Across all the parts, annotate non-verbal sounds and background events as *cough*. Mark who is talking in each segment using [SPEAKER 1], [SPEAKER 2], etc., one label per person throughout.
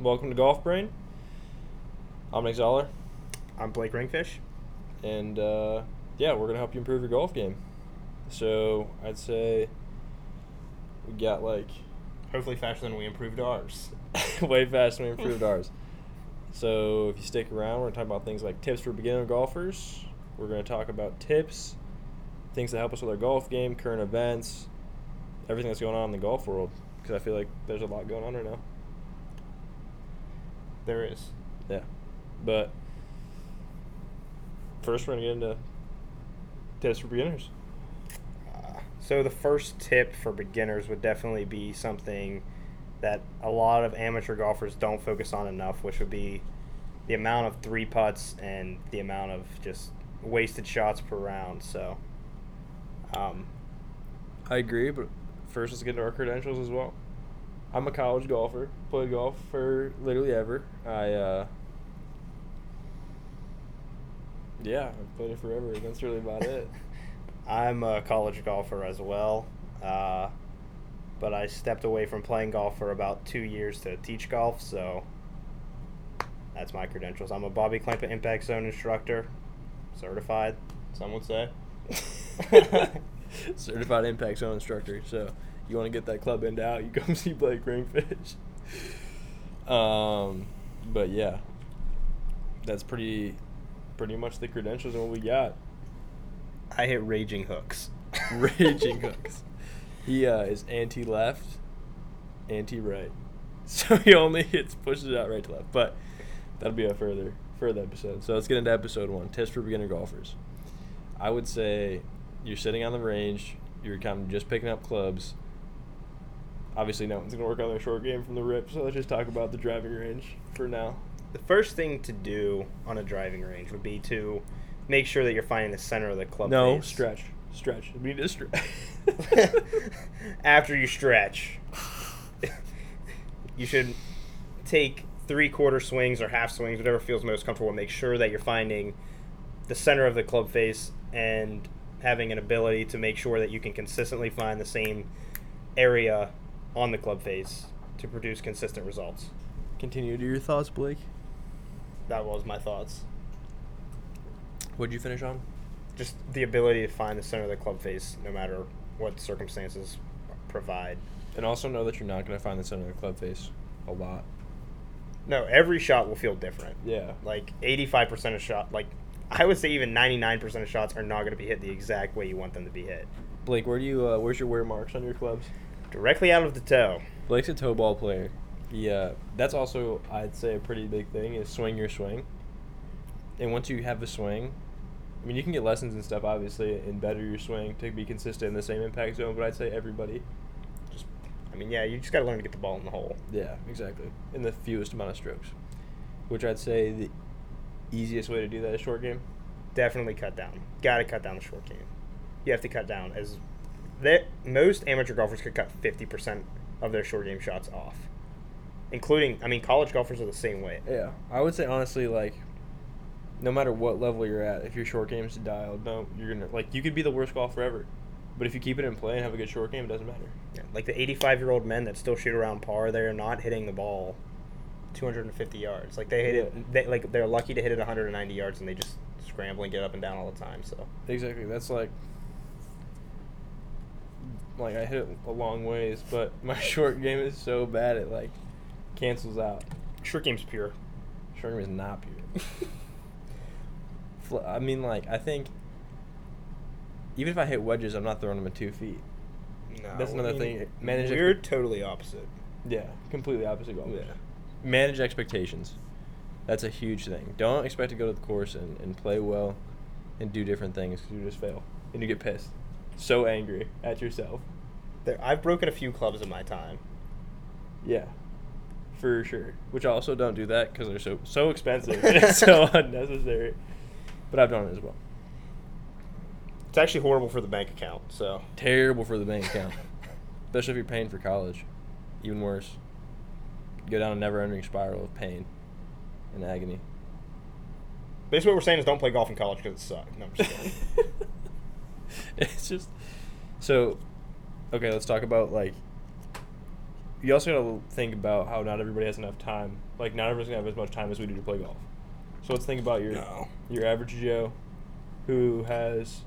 [SPEAKER 1] Welcome to Golf Brain. I'm Nick Zoller,
[SPEAKER 2] I'm Blake Ringfish.
[SPEAKER 1] and uh, yeah, we're gonna help you improve your golf game. So I'd say we got like
[SPEAKER 2] Hopefully faster than we improved ours. *laughs*
[SPEAKER 1] way faster than we improved ours. So if you stick around, we're gonna talk about things like tips for beginner golfers. We're gonna talk about tips, things that help us with our golf game, current events, everything that's going on in the golf world. Because I feel like there's a lot going on right now.
[SPEAKER 2] There is.
[SPEAKER 1] Yeah. But first, we're going to get into tips for beginners.
[SPEAKER 2] Uh, so the first tip for beginners would definitely be something that a lot of amateur golfers don't focus on enough, which would be the amount of three putts and the amount of just wasted shots per round. So, um,
[SPEAKER 1] I agree, but first, let's get into our credentials as well. I'm a college golfer, played golf for literally ever. I, uh, yeah, I've played it forever. That's really about it. *laughs*
[SPEAKER 2] I'm a college golfer as well, uh, but I stepped away from playing golf for about two years to teach golf, so that's my credentials. I'm a Bobby Clampett Impact Zone instructor, certified, some would say. *laughs* *laughs*
[SPEAKER 1] Certified Impact Zone instructor. So you want to get that club end out, you come *laughs* see Blake Ringfish. Um, but yeah, that's pretty, pretty much the credentials and what we got.
[SPEAKER 2] I hit raging hooks. *laughs*
[SPEAKER 1] Raging *laughs* hooks. He uh, is anti-left, anti-right, so he only hits pushes it out right to left. But that'll be a further further episode. So let's get into episode one: tips for beginner golfers. I would say you're sitting on the range, you're kind of just picking up clubs. Obviously, no one's gonna work on their short game from the rip. So let's just talk about the driving range for now.
[SPEAKER 2] The first thing to do on a driving range would be to make sure that you're finding the center of the club face.
[SPEAKER 1] no stretch, stretch. We need to stretch. *laughs*
[SPEAKER 2] After you stretch, you should take three quarter swings or half swings, whatever feels most comfortable, and make sure that you're finding the center of the club face and having an ability to make sure that you can consistently find the same area on the club face to produce consistent results.
[SPEAKER 1] Continue to your thoughts, Blake.
[SPEAKER 2] That was my thoughts.
[SPEAKER 1] What'd you finish on?
[SPEAKER 2] Just the ability to find the center of the club face no matter what circumstances provide.
[SPEAKER 1] And also know that you're not going to find the center of the club face a lot.
[SPEAKER 2] No, every shot will feel different.
[SPEAKER 1] Yeah.
[SPEAKER 2] Like 85% of shot, like I would say even 99% of shots are not going to be hit the exact way you want them to be hit.
[SPEAKER 1] Blake, where do you uh, where's your wear marks on your clubs?
[SPEAKER 2] Directly out of the toe.
[SPEAKER 1] Blake's a toe ball player. Yeah, that's also I'd say a pretty big thing is swing your swing. And once you have the swing, I mean you can get lessons and stuff obviously and better your swing to be consistent in the same impact zone, but I'd say everybody
[SPEAKER 2] Just, I mean, yeah, you just got to learn to get the ball in the hole.
[SPEAKER 1] Yeah, exactly. In the fewest amount of strokes. Which I'd say the easiest way to do that is short game.
[SPEAKER 2] Definitely cut down. Got to cut down the short game. You have to cut down as that most amateur golfers could cut 50% of their short game shots off. Including, I mean, college golfers are the same way.
[SPEAKER 1] Yeah, I would say honestly, like, no matter what level you're at, if your short game's dialed, no, you're gonna like you could be the worst golfer ever, but if you keep it in play and have a good short game, it doesn't matter.
[SPEAKER 2] Yeah, like the 85 year old men that still shoot around par, they're not hitting the ball 250 yards. Like they hit it, they, like they're lucky to hit it 190 yards, and they just scramble and get up and down all the time. So
[SPEAKER 1] Exactly. That's like, like I hit it a long ways, but my *laughs* short game is so bad it like cancels out.
[SPEAKER 2] short game's pure.
[SPEAKER 1] Short game is not pure. I mean, like I think even if I hit wedges, I'm not throwing them at two feet.
[SPEAKER 2] No,
[SPEAKER 1] That's another thing. Manage
[SPEAKER 2] We're
[SPEAKER 1] expect-
[SPEAKER 2] totally opposite.
[SPEAKER 1] Yeah, completely opposite golfers.
[SPEAKER 2] Yeah.
[SPEAKER 1] Manage expectations. That's a huge thing. Don't expect to go to the course and, and play well and do different things 'cause you just fail. And you get pissed. So angry at yourself.
[SPEAKER 2] There, I've broken a few clubs in my time.
[SPEAKER 1] Yeah. For sure. Which I also don't do that because they're so so expensive *laughs* and it's so unnecessary. But I've done it as well.
[SPEAKER 2] It's actually horrible for the bank account. So
[SPEAKER 1] Terrible for the bank account. Especially if you're paying for college. Even worse. Go down a never ending spiral of pain and agony.
[SPEAKER 2] basically, what we're saying is don't play golf in college because it sucks. No, I'm just kidding. *laughs* *laughs*
[SPEAKER 1] it's just so okay let's talk about like you also gotta think about how not everybody has enough time. Like not everyone's gonna have as much time as we do to play golf. So let's think about your
[SPEAKER 2] No.
[SPEAKER 1] your average Joe, who has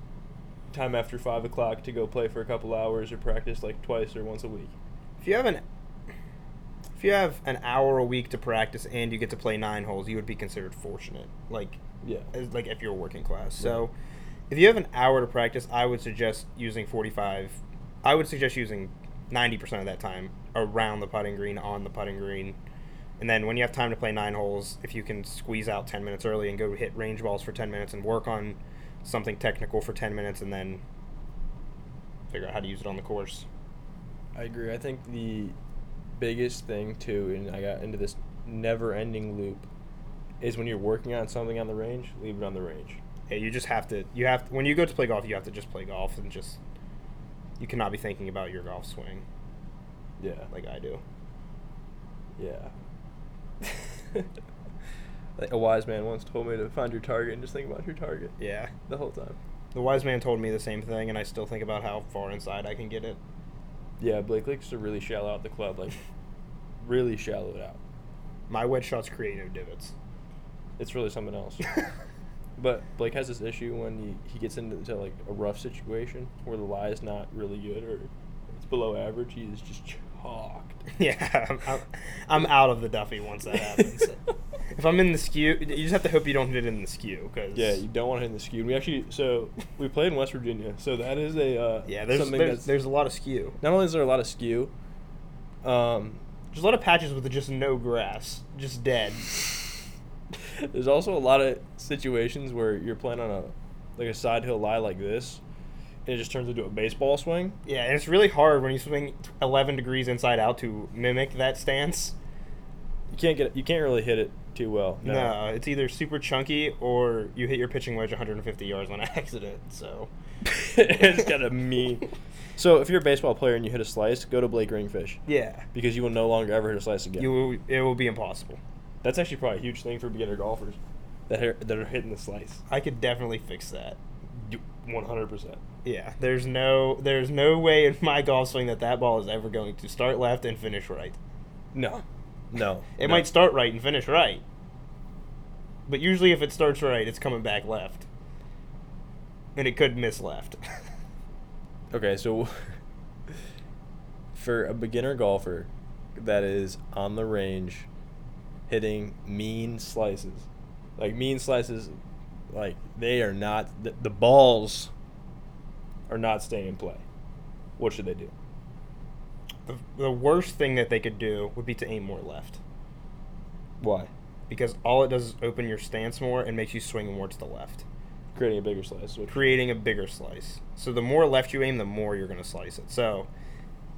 [SPEAKER 1] time after five o'clock to go play for a couple hours or practice like twice or once a week.
[SPEAKER 2] If you have an if you have an hour a week to practice and you get to play nine holes, you would be considered fortunate. Like
[SPEAKER 1] Yeah.
[SPEAKER 2] as, like if you're working class. So if you have an hour to practice, I would suggest using 45. I would suggest using 90% of that time around the putting green on the putting green. And then when you have time to play nine holes, if you can squeeze out 10 minutes early and go hit range balls for 10 minutes and work on something technical for 10 minutes and then figure out how to use it on the course.
[SPEAKER 1] I agree. I think the biggest thing too, and I got into this never-ending loop, is when you're working on something on the range, leave it on the range.
[SPEAKER 2] Yeah, you just have to. You have to, when you go to play golf, you have to just play golf and just. You cannot be thinking about your golf swing
[SPEAKER 1] Yeah.
[SPEAKER 2] like I do.
[SPEAKER 1] Yeah. *laughs* Like, a wise man once told me to find your target and just think about your target
[SPEAKER 2] Yeah,
[SPEAKER 1] the whole time.
[SPEAKER 2] the wise man told me the same thing, and I still think about how far inside I can get it.
[SPEAKER 1] Yeah, Blake likes to really shallow out the club, like *laughs* really shallow it out.
[SPEAKER 2] My wedge shots create no divots.
[SPEAKER 1] It's really something else. *laughs* But Blake has this issue when he, he gets into to, like a rough situation where the lie is not really good or it's below average. He is just chalked. *laughs*
[SPEAKER 2] yeah, I'm, I'm, I'm out of the Duffy once that happens. *laughs* if I'm in the skew, you just have to hope you don't hit it in the skew, because
[SPEAKER 1] Yeah, you don't want to hit in the skew. We actually so we played in West Virginia, so that is a uh,
[SPEAKER 2] yeah, there's
[SPEAKER 1] something
[SPEAKER 2] there's, there's a lot of skew.
[SPEAKER 1] not only is there a lot of skew, um,
[SPEAKER 2] There's a lot of patches with just no grass, just dead. *laughs* *laughs*
[SPEAKER 1] There's also a lot of situations where you're playing on a like a side hill lie like this, and it just turns into a baseball swing.
[SPEAKER 2] Yeah, and it's really hard when you swing 11 degrees inside out to mimic that stance.
[SPEAKER 1] You can't get you can't really hit it too well.
[SPEAKER 2] No. it's either super chunky or you hit your pitching wedge 150 yards on *laughs* accident. So, *laughs*
[SPEAKER 1] it's kind of mean. So if you're a baseball player and you hit a slice, go to Blake Ringfish
[SPEAKER 2] yeah,
[SPEAKER 1] because you will no longer ever hit a slice again.
[SPEAKER 2] you will, it will be impossible.
[SPEAKER 1] That's actually probably a huge thing for beginner golfers that are, that are hitting the slice.
[SPEAKER 2] I could definitely fix that.
[SPEAKER 1] One hundred percent.
[SPEAKER 2] Yeah, there's no there's no way in my golf swing that that ball is ever going to start left and finish right.
[SPEAKER 1] No, no.
[SPEAKER 2] It
[SPEAKER 1] no.
[SPEAKER 2] might start right and finish right. But usually if it starts right, it's coming back left. And it could miss left. *laughs*
[SPEAKER 1] Okay, so *laughs* for a beginner golfer that is on the range hitting mean slices, like mean slices, like they are not, the, the balls are not staying in play. What should they do?
[SPEAKER 2] the, the worst thing that they could do would be to aim more left.
[SPEAKER 1] Why?
[SPEAKER 2] Because all it does is open your stance more and makes you swing more to the left,
[SPEAKER 1] Creating a bigger slice. Which,
[SPEAKER 2] creating a bigger slice. So the more left you aim, the more you're going to slice it. So,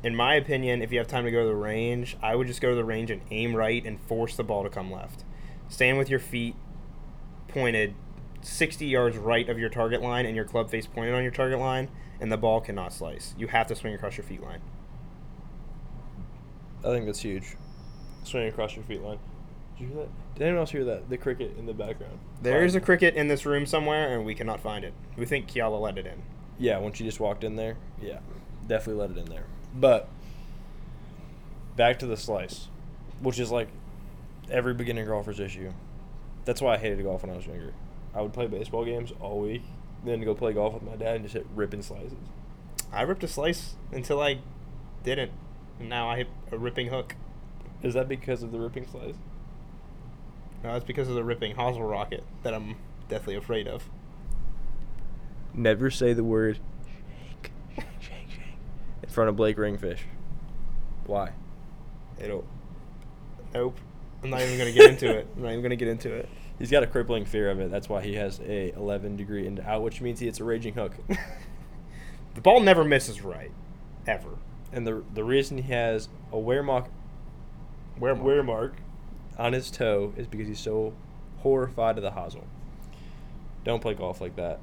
[SPEAKER 2] in my opinion, if you have time to go to the range, I would just go to the range and aim right and force the ball to come left. Stand with your feet pointed 60 yards right of your target line and your club face pointed on your target line, and the ball cannot slice. You have to swing across your feet line.
[SPEAKER 1] I think that's huge. Swinging across your feet line. Did you hear that? Did anyone else hear that? The cricket in the background.
[SPEAKER 2] There is a cricket in this room somewhere, and we cannot find it. We think Kiala let it in.
[SPEAKER 1] Yeah, when she just walked in there, yeah, definitely let it in there. But back to the slice, which is like every beginner golfer's issue. That's why I hated golf when I was younger. I would play baseball games all week, then go play golf with my dad and just hit ripping slices.
[SPEAKER 2] I ripped a slice until I didn't. And now I hit a ripping hook.
[SPEAKER 1] Is that because of the ripping slice?
[SPEAKER 2] No, it's because of the ripping hosel rocket that I'm deathly afraid of.
[SPEAKER 1] Never say the word shake, shake, shake, shake in front of Blake Ringfish. Why?
[SPEAKER 2] It'll. Nope. I'm not even gonna get into it. I'm not even gonna get into it. *laughs*
[SPEAKER 1] He's got a crippling fear of it. That's why he has a 11 degree into out, which means he hits a raging hook. *laughs*
[SPEAKER 2] the ball never misses right, ever.
[SPEAKER 1] and the the reason he has a wear mark
[SPEAKER 2] Where
[SPEAKER 1] wear mark on his toe is because he's so horrified of the hosel. Don't play golf like that.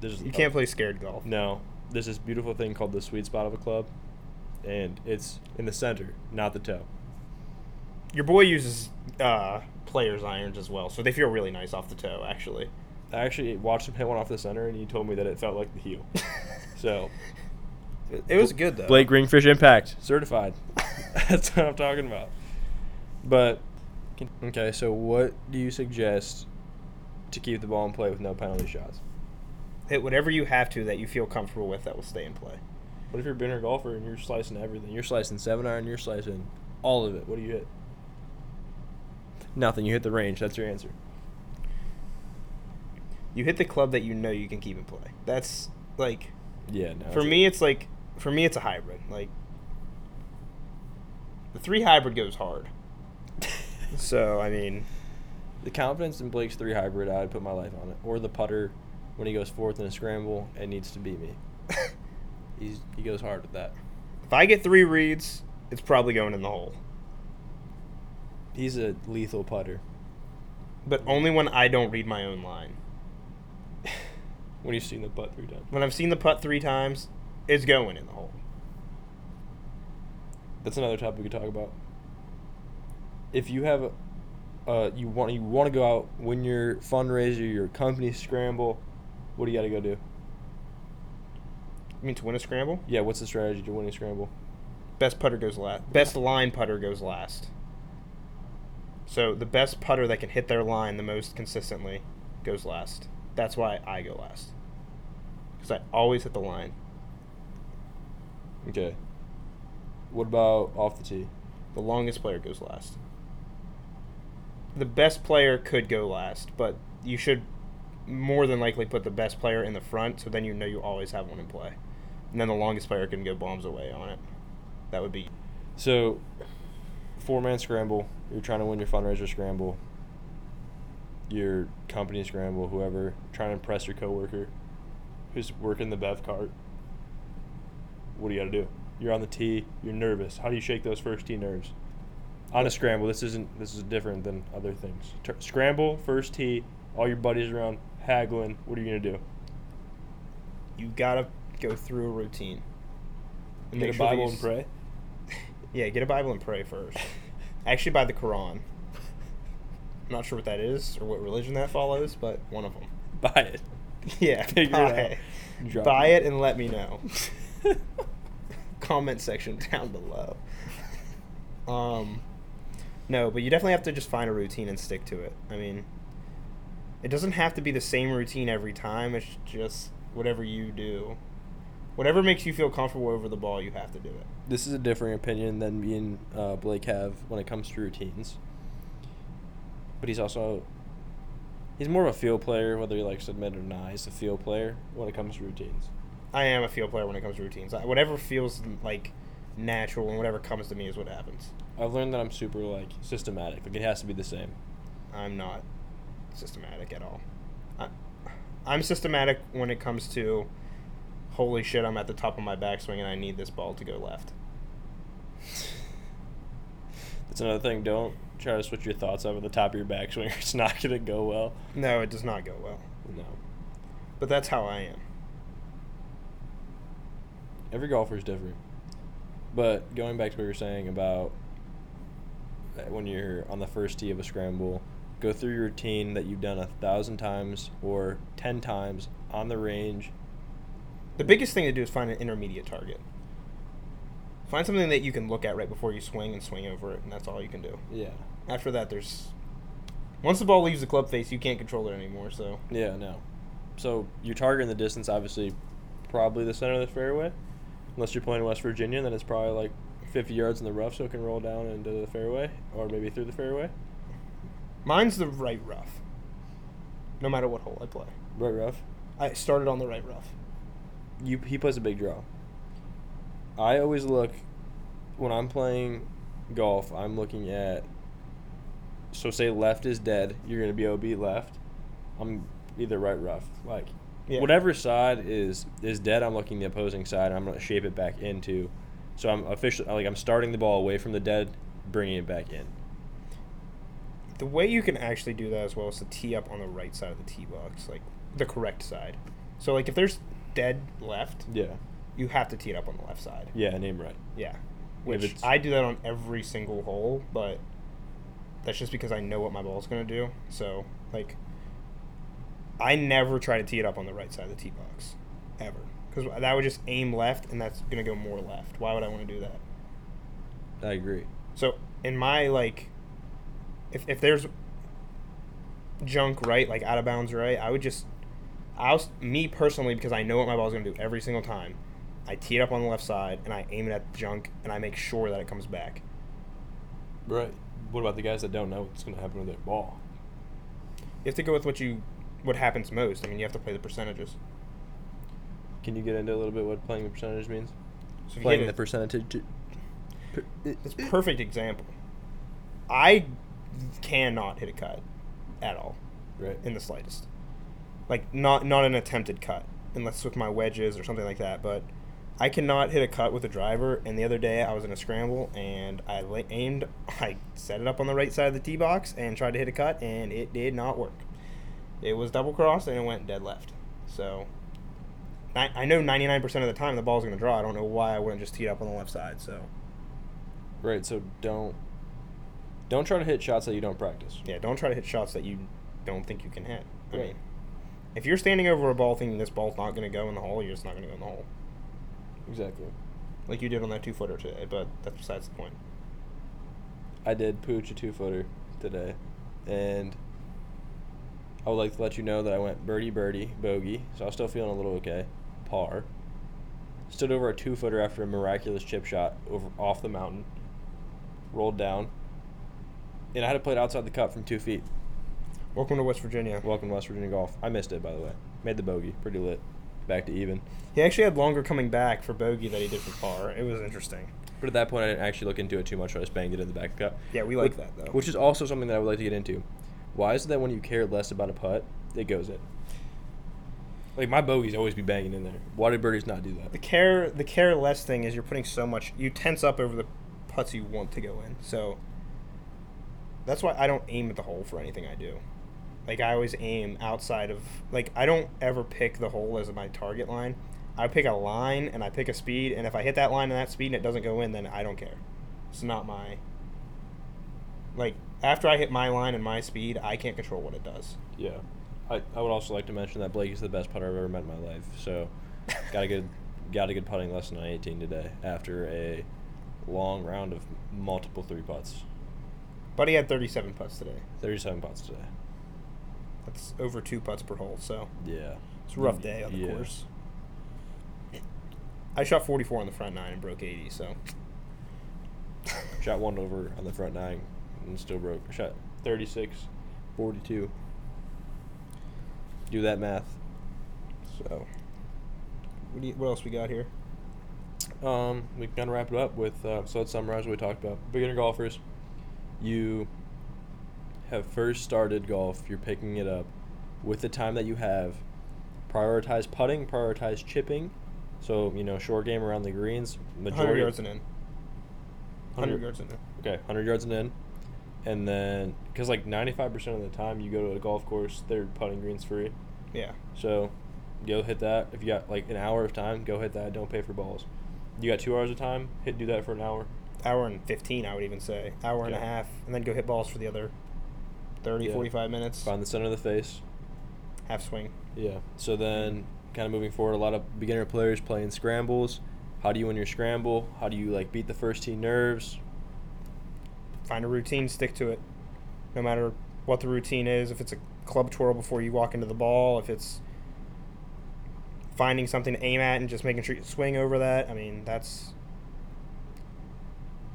[SPEAKER 1] There's
[SPEAKER 2] You can't play scared golf.
[SPEAKER 1] No, there's this beautiful thing called the sweet spot of a club, and it's in the center, not the toe.
[SPEAKER 2] Your boy uses uh, players irons as well, so they feel really nice off the toe. Actually.
[SPEAKER 1] I actually watched him hit one off the center, and he told me that it felt like the heel. *laughs* So
[SPEAKER 2] It, it was good though.
[SPEAKER 1] Blake Greenfish Impact certified. *laughs* That's what I'm talking about. But okay, so what do you suggest to keep the ball in play with no penalty shots?
[SPEAKER 2] Hit whatever you have to that you feel comfortable with that will stay in play.
[SPEAKER 1] What if you're a beginner golfer and you're slicing everything? You're slicing seven iron, you're slicing all of it. What do you hit? Nothing. You hit the range. That's your answer.
[SPEAKER 2] You hit the club that you know you can keep in play. That's like
[SPEAKER 1] Yeah. No.
[SPEAKER 2] for me it's like for me it's a hybrid. Like the three hybrid goes hard. *laughs* So I mean
[SPEAKER 1] the confidence in Blake's three hybrid, I'd put my life on it. Or the putter when he goes fourth in a scramble and needs to beat me. *laughs* He's he goes hard with that.
[SPEAKER 2] if I get three reads, it's probably going in the hole.
[SPEAKER 1] He's a lethal putter.
[SPEAKER 2] But only when I don't read my own line. *laughs*
[SPEAKER 1] when you've seen the putt three times.
[SPEAKER 2] When I've seen the putt three times, it's going in the hole.
[SPEAKER 1] That's another topic we could talk about. If you have, a, uh, you want you want to go out when your fundraiser, your company scramble, what do you got to go do?
[SPEAKER 2] You mean to win a scramble?
[SPEAKER 1] Yeah, what's the strategy to win a scramble?
[SPEAKER 2] Best putter goes last. Best line putter goes last. So the best putter that can hit their line the most consistently goes last. That's why I go last. Because I always hit the line.
[SPEAKER 1] Okay. What about off the tee?
[SPEAKER 2] The longest player goes last. The best player could go last, but you should more than likely put the best player in the front so then you know you always have one in play. And then the longest player can go bombs away on it. That would be
[SPEAKER 1] So, four man scramble. You're trying to win your fundraiser scramble. Your company scramble, whoever trying to impress your coworker, who's working the bev cart. What do you got to do? You're on the tee. You're nervous. How do you shake those first tee nerves? On a scramble, this isn't. This is different than other things. Scramble, first tee, all your buddies around, haggling. What are you gonna do?
[SPEAKER 2] you gotta go through a routine. And
[SPEAKER 1] Get a
[SPEAKER 2] sure
[SPEAKER 1] Bible and pray. *laughs*
[SPEAKER 2] Yeah, get a Bible and pray first. Actually, buy the Quran. I'm not sure what that is or what religion that follows, but one of them. *laughs*
[SPEAKER 1] Buy it.
[SPEAKER 2] Yeah, *laughs*
[SPEAKER 1] Figure
[SPEAKER 2] buy it. Buy
[SPEAKER 1] it.
[SPEAKER 2] it and let me know. Comment section down below. Um, no, but you definitely have to just find a routine and stick to it. I mean, it doesn't have to be the same routine every time. It's just whatever you do. Whatever makes you feel comfortable over the ball, you have to do it.
[SPEAKER 1] this is a differing opinion than me and uh, Blake have when it comes to routines. But he's also he's more of a feel player, whether he likes to admit it or not. He's a feel player when it comes to routines.
[SPEAKER 2] I am a feel player when it comes to routines. I, whatever feels like natural and whatever comes to me is what happens.
[SPEAKER 1] I've learned that I'm super like systematic. Like it has to be the same.
[SPEAKER 2] I'm not systematic at all. I, I'm systematic when it comes to holy shit, I'm at the top of my backswing and I need this ball to go left.
[SPEAKER 1] That's another thing. Don't try to switch your thoughts at the top of your backswing. *laughs* It's not gonna go well.
[SPEAKER 2] No, it does not go well.
[SPEAKER 1] No.
[SPEAKER 2] But that's how I am.
[SPEAKER 1] Every golfer is different. But going back to what you were saying about uh, when you're on the first tee of a scramble, go through your routine that you've done a thousand times or ten times on the range.
[SPEAKER 2] The biggest thing to do is find an intermediate target. Find something that you can look at right before you swing and swing over it, and that's all you can do.
[SPEAKER 1] Yeah.
[SPEAKER 2] After that, there's. Once the ball leaves the club face, you can't control it anymore, so.
[SPEAKER 1] Yeah, no. So your target in the distance, obviously, probably the center of the fairway. Unless you're playing West Virginia, then it's probably like 50 yards in the rough, so it can roll down into the fairway, or maybe through the fairway.
[SPEAKER 2] Mine's the right rough. No matter what hole I play.
[SPEAKER 1] Right rough.
[SPEAKER 2] I started on the right rough.
[SPEAKER 1] you he plays a big draw. I always look when I'm playing golf. I'm looking at so say left is dead. You're gonna be OB left. I'm either right rough. Like
[SPEAKER 2] Yeah.
[SPEAKER 1] whatever side is is dead. I'm looking the opposing side. and I'm gonna shape it back into. So I'm officially like I'm starting the ball away from the dead, bringing it back in.
[SPEAKER 2] The way you can actually do that as well is to tee up on the right side of the tee box, like the correct side. So like if there's dead left,
[SPEAKER 1] Yeah.
[SPEAKER 2] you have to tee it up on the left side.
[SPEAKER 1] Yeah. Name right.
[SPEAKER 2] Yeah. Which I do that on every single hole, but that's just because I know what my ball's going to do. So, like, I never try to tee it up on the right side of the tee box. Ever. Because that would just aim left, and that's going to go more left. Why would I want to do that?
[SPEAKER 1] I agree.
[SPEAKER 2] So in my like, if if there's junk right, like out of bounds right, I would just, I'll me personally because I know what my ball's gonna do every single time. I tee it up on the left side and I aim it at the junk and I make sure that it comes back.
[SPEAKER 1] Right. What about the guys that don't know what's going to happen with their ball?
[SPEAKER 2] You have to go with what you, what happens most. I mean, you have to play the percentages.
[SPEAKER 1] Can you get into a little bit what playing the percentage means?
[SPEAKER 2] So
[SPEAKER 1] playing the percentage.
[SPEAKER 2] It's a perfect example. I cannot hit a cut at all.
[SPEAKER 1] Right.
[SPEAKER 2] in the slightest. Like not not an attempted cut, unless with my wedges or something like that. But I cannot hit a cut with a driver. And the other day I was in a scramble and I la- aimed, *laughs* I set it up on the right side of the tee box and tried to hit a cut, and it did not work. It was double cross and it went dead left. So I I know 99% of the time the ball's going to draw. I don't know why I wouldn't just tee it up on the left side. So
[SPEAKER 1] Right. So don't don't try to hit shots that you don't practice.
[SPEAKER 2] yeah, don't try to hit shots that you don't think you can hit. I
[SPEAKER 1] Right.
[SPEAKER 2] mean, if you're standing over a ball thinking this ball's not going to go in the hole, you're just not going to go in the hole.
[SPEAKER 1] Exactly.
[SPEAKER 2] like you did on that two footer today, but that's besides the point.
[SPEAKER 1] I did pooch a two footer today, and I would like to let you know that I went birdie birdie bogey, so I was still feeling a little okay. Par. Stood over a two footer after a miraculous chip shot over off the mountain. Rolled down, and I had to play it outside the cup from two feet.
[SPEAKER 2] Welcome to West Virginia.
[SPEAKER 1] Welcome to West Virginia golf. I missed it by the way. Made the bogey, pretty lit. Back to even.
[SPEAKER 2] He actually had longer coming back for bogey than he did for par. It was interesting.
[SPEAKER 1] But at that point, I didn't actually look into it too much. So I just banged it in the back of the cup.
[SPEAKER 2] Yeah, we like
[SPEAKER 1] Which-
[SPEAKER 2] that though.
[SPEAKER 1] Which is also something that I would like to get into. Why is it that when you care less about a putt, it goes in? Like my bogeys always be banging in there. Why do birdies not do that?
[SPEAKER 2] the care the care less thing is you're putting so much you tense up over the putts you want to go in. So that's why I don't aim at the hole for anything I do. Like I always aim outside of like I don't ever pick the hole as my target line. I pick a line and I pick a speed and if I hit that line and that speed and it doesn't go in then I don't care. It's not my like after I hit my line and my speed, I can't control what it does.
[SPEAKER 1] Yeah. I, I would also like to mention that Blake is the best putter I've ever met in my life. So *laughs* got a good got a good putting lesson on 18 today after a long round of multiple three putts.
[SPEAKER 2] But he had 37 putts today.
[SPEAKER 1] 37 putts today.
[SPEAKER 2] That's over 2 putts per hole, so
[SPEAKER 1] Yeah.
[SPEAKER 2] It's a rough day on the
[SPEAKER 1] Yeah.
[SPEAKER 2] course. I shot 44 on the front nine and broke 80, so
[SPEAKER 1] Shot one over on the front nine and still broke. Shot 36, 42. Do that math.
[SPEAKER 2] so. What, do you, what else we got here?
[SPEAKER 1] Um, we can kind of wrap it up with uh, so let's summarize what we talked about. Beginner golfers, you have first started golf. You're picking it up with the time that you have. Prioritize putting. Prioritize chipping. So you know, short game around the greens.
[SPEAKER 2] 100 yards and in. 100 yards and in.
[SPEAKER 1] Okay, 100 yards and in. And then, because like 95% of the time you go to a golf course, they're putting greens free.
[SPEAKER 2] Yeah.
[SPEAKER 1] So go hit that. If you got like an hour of time, go hit that. Don't pay for balls. You got two hours of time, hit do that for an hour.
[SPEAKER 2] Hour and 15, I would even say. Hour and a half. And then go hit balls for the other 30,
[SPEAKER 1] Yeah.
[SPEAKER 2] 45 minutes.
[SPEAKER 1] Find the center of the face.
[SPEAKER 2] Half swing.
[SPEAKER 1] Yeah. So then, kind of moving forward, a lot of beginner players playing scrambles. How do you win your scramble? How do you like beat the first tee nerves?
[SPEAKER 2] Find a routine, stick to it. No matter what the routine is, if it's a club twirl before you walk into the ball, if it's finding something to aim at and just making sure you swing over that. I mean, that's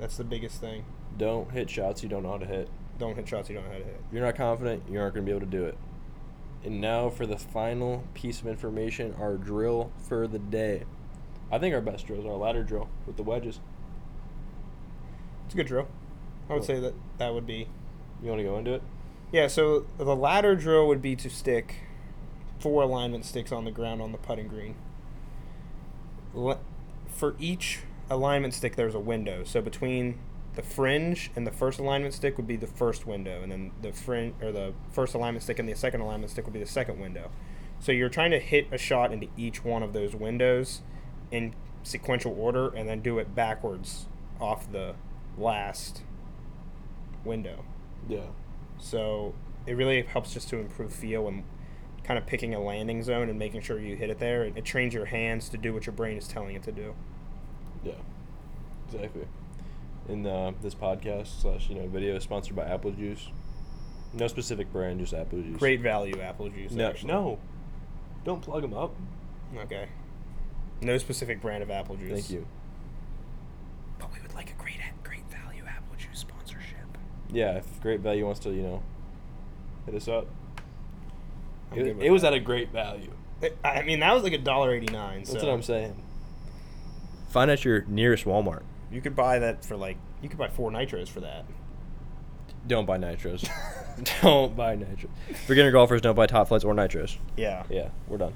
[SPEAKER 2] that's the biggest thing.
[SPEAKER 1] Don't hit shots you don't know how to hit.
[SPEAKER 2] Don't hit shots you don't know how to hit.
[SPEAKER 1] If you're not confident, you aren't going to be able to do it. And now for the final piece of information, our drill for the day. I think our best drill is our ladder drill with the wedges.
[SPEAKER 2] It's a good drill. I would say that that would be
[SPEAKER 1] You want to go into it?
[SPEAKER 2] Yeah, so the ladder drill would be to stick four alignment sticks on the ground on the putting green. For each alignment stick, there's a window. So between the fringe and the first alignment stick would be the first window, and then the fringe or the first alignment stick and the second alignment stick would be the second window. So you're trying to hit a shot into each one of those windows in sequential order, and then do it backwards off the last window.
[SPEAKER 1] Yeah.
[SPEAKER 2] So it really helps just to improve feel and kind of picking a landing zone and making sure you hit it there. It, it trains your hands to do what your brain is telling it to do.
[SPEAKER 1] Yeah. Exactly. in uh, this podcast slash you know video is sponsored by Apple Juice. No specific brand, just Apple Juice.
[SPEAKER 2] Great value apple juice.
[SPEAKER 1] No,
[SPEAKER 2] actually.
[SPEAKER 1] no, don't plug them up.
[SPEAKER 2] Okay. No specific brand of apple juice.
[SPEAKER 1] Thank you.
[SPEAKER 2] But we would like a great, great value apple juice sponsorship.
[SPEAKER 1] Yeah, if Great Value wants to, you know, hit us up.
[SPEAKER 2] I'm
[SPEAKER 1] It,
[SPEAKER 2] good with
[SPEAKER 1] it was
[SPEAKER 2] that.
[SPEAKER 1] at a great value.
[SPEAKER 2] I mean, that was like a dollar eighty nine.
[SPEAKER 1] That's
[SPEAKER 2] so
[SPEAKER 1] what I'm saying. Find out your nearest Walmart.
[SPEAKER 2] You could buy that for like you could buy four nitros for that.
[SPEAKER 1] Don't buy nitros. *laughs* don't buy nitros. Beginner golfers don't buy Top Flites or nitros.
[SPEAKER 2] Yeah.
[SPEAKER 1] Yeah, we're done.